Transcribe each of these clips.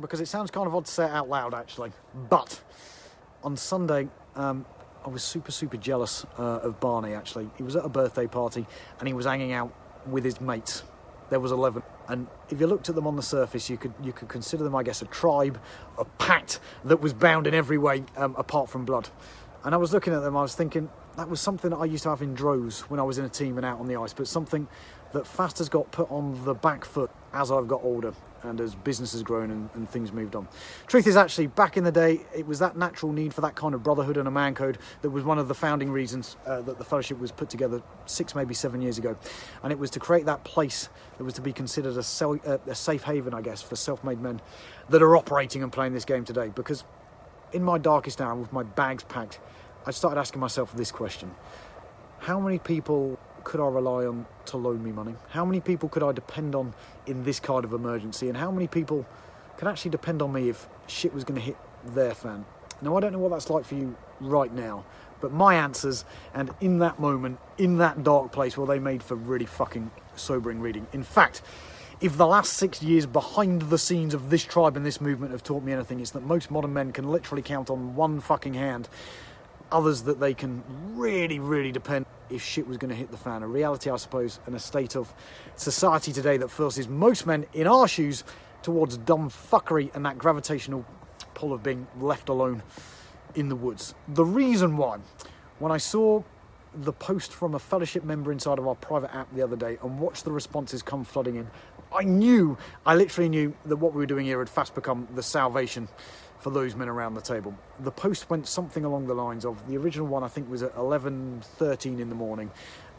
because it sounds kind of odd to say it out loud, actually. But on Sunday, um, I was super, super jealous uh, of Barney, actually. He was at a birthday party and he was hanging out with his mates. There was 11. And if you looked at them on the surface, you could, you could consider them, I guess, a tribe, a pact that was bound in every way um, apart from blood. And I was looking at them, I was thinking, that was something that I used to have in droves when I was in a team and out on the ice, but something that fast has got put on the back foot as I've got older and as business has grown and, and, things moved on. Truth is, actually, back in the day, it was that natural need for that kind of brotherhood and a man code that was one of the founding reasons uh, that the fellowship was put together six, maybe seven years ago. And it was to create that place that was to be considered a, sel- uh, a safe haven, I guess, for self made men that are operating and playing this game today. Because in my darkest hour, with my bags packed, I started asking myself this question How many people could I rely on to loan me money? How many people could I depend on in this kind of emergency? And how many people can actually depend on me if shit was going to hit their fan? Now, I don't know what that's like for you right now, but my answers, and in that moment, in that dark place, well, they made for really fucking sobering reading. In fact, if the last six years behind the scenes of this tribe and this movement have taught me anything, it's that most modern men can literally count on one fucking hand others that they can really, really depend if shit was going to hit the fan. A reality, I suppose, and a state of society today that forces most men in our shoes towards dumb fuckery and that gravitational pull of being left alone in the woods. The reason why, when I saw the post from a fellowship member inside of our private app the other day and watched the responses come flooding in, I knew, I literally knew that what we were doing here had fast become the salvation for those men around the table. The post went something along the lines of the original one I think was at 11:13 in the morning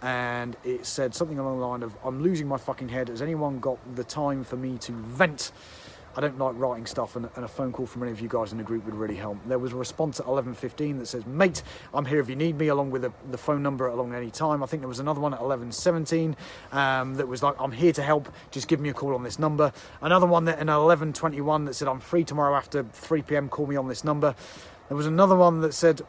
and it said something along the line of I'm losing my fucking head has anyone got the time for me to vent I don't like writing stuff, and, and, a phone call from any of you guys in the group would really help. There was a response at 11.15 that says, mate, I'm here if you need me, along with the, the phone number along any time. I think there was another one at 11.17 um, that was like, I'm here to help, just give me a call on this number. Another one that in 11.21 that said, I'm free tomorrow after 3pm, call me on this number. There was another one that said,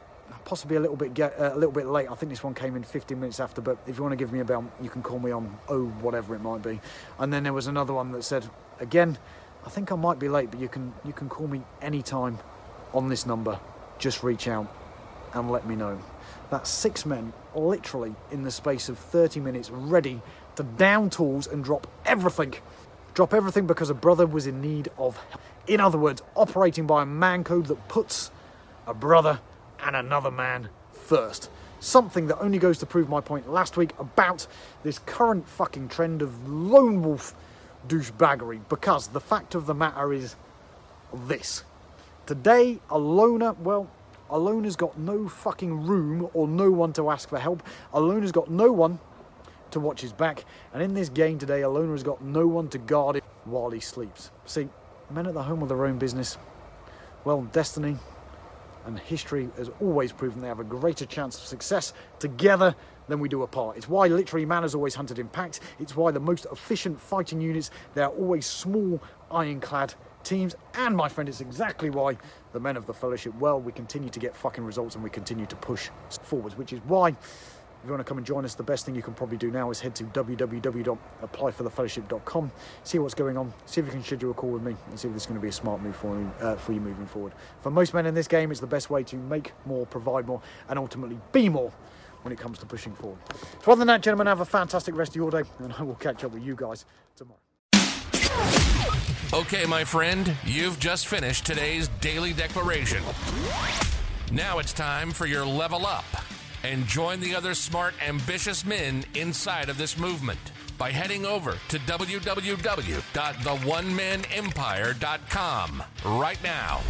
possibly a little bit get, uh, a little bit late. I think this one came in 15 minutes after, but if you want to give me a bell, you can call me on oh whatever it might be. And then there was another one that said again, I think I might be late, but you can you can call me anytime on this number. Just reach out and let me know. That's six men, literally in the space of 30 minutes, ready to down tools and drop everything. Drop everything because a brother was in need of help. In other words, operating by a man code that puts a brother and another man first. Something that only goes to prove my point last week about this current fucking trend of lone wolf douchebaggery because the fact of the matter is this. Today, a loner, well, a loner's got no fucking room or no one to ask for help. A loner's got no one to watch his back. And in this game today, a loner has got no one to guard him while he sleeps. See, men at the home of their own business, well, destiny and history has always proven they have a greater chance of success together than we do apart. It's why literally man has always hunted in packs. It's why the most efficient fighting units, they are always small, ironclad teams. And my friend, it's exactly why the men of the fellowship, well, we continue to get fucking results and we continue to push forwards, which is why if you want to come and join us, the best thing you can probably do now is head to www.applyforthefellowship.com, see what's going on, see if you can schedule a call with me, and see if this is going to be a smart move for uh, for you moving forward. For most men in this game, it's the best way to make more, provide more, and ultimately be more when it comes to pushing forward. So, other than that, gentlemen, have a fantastic rest of your day, and I will catch up with you guys tomorrow. Okay, my friend, you've just finished today's daily declaration. Now it's time for your level up and join the other smart, ambitious men inside of this movement by heading over to www.theonemanempire.com right now.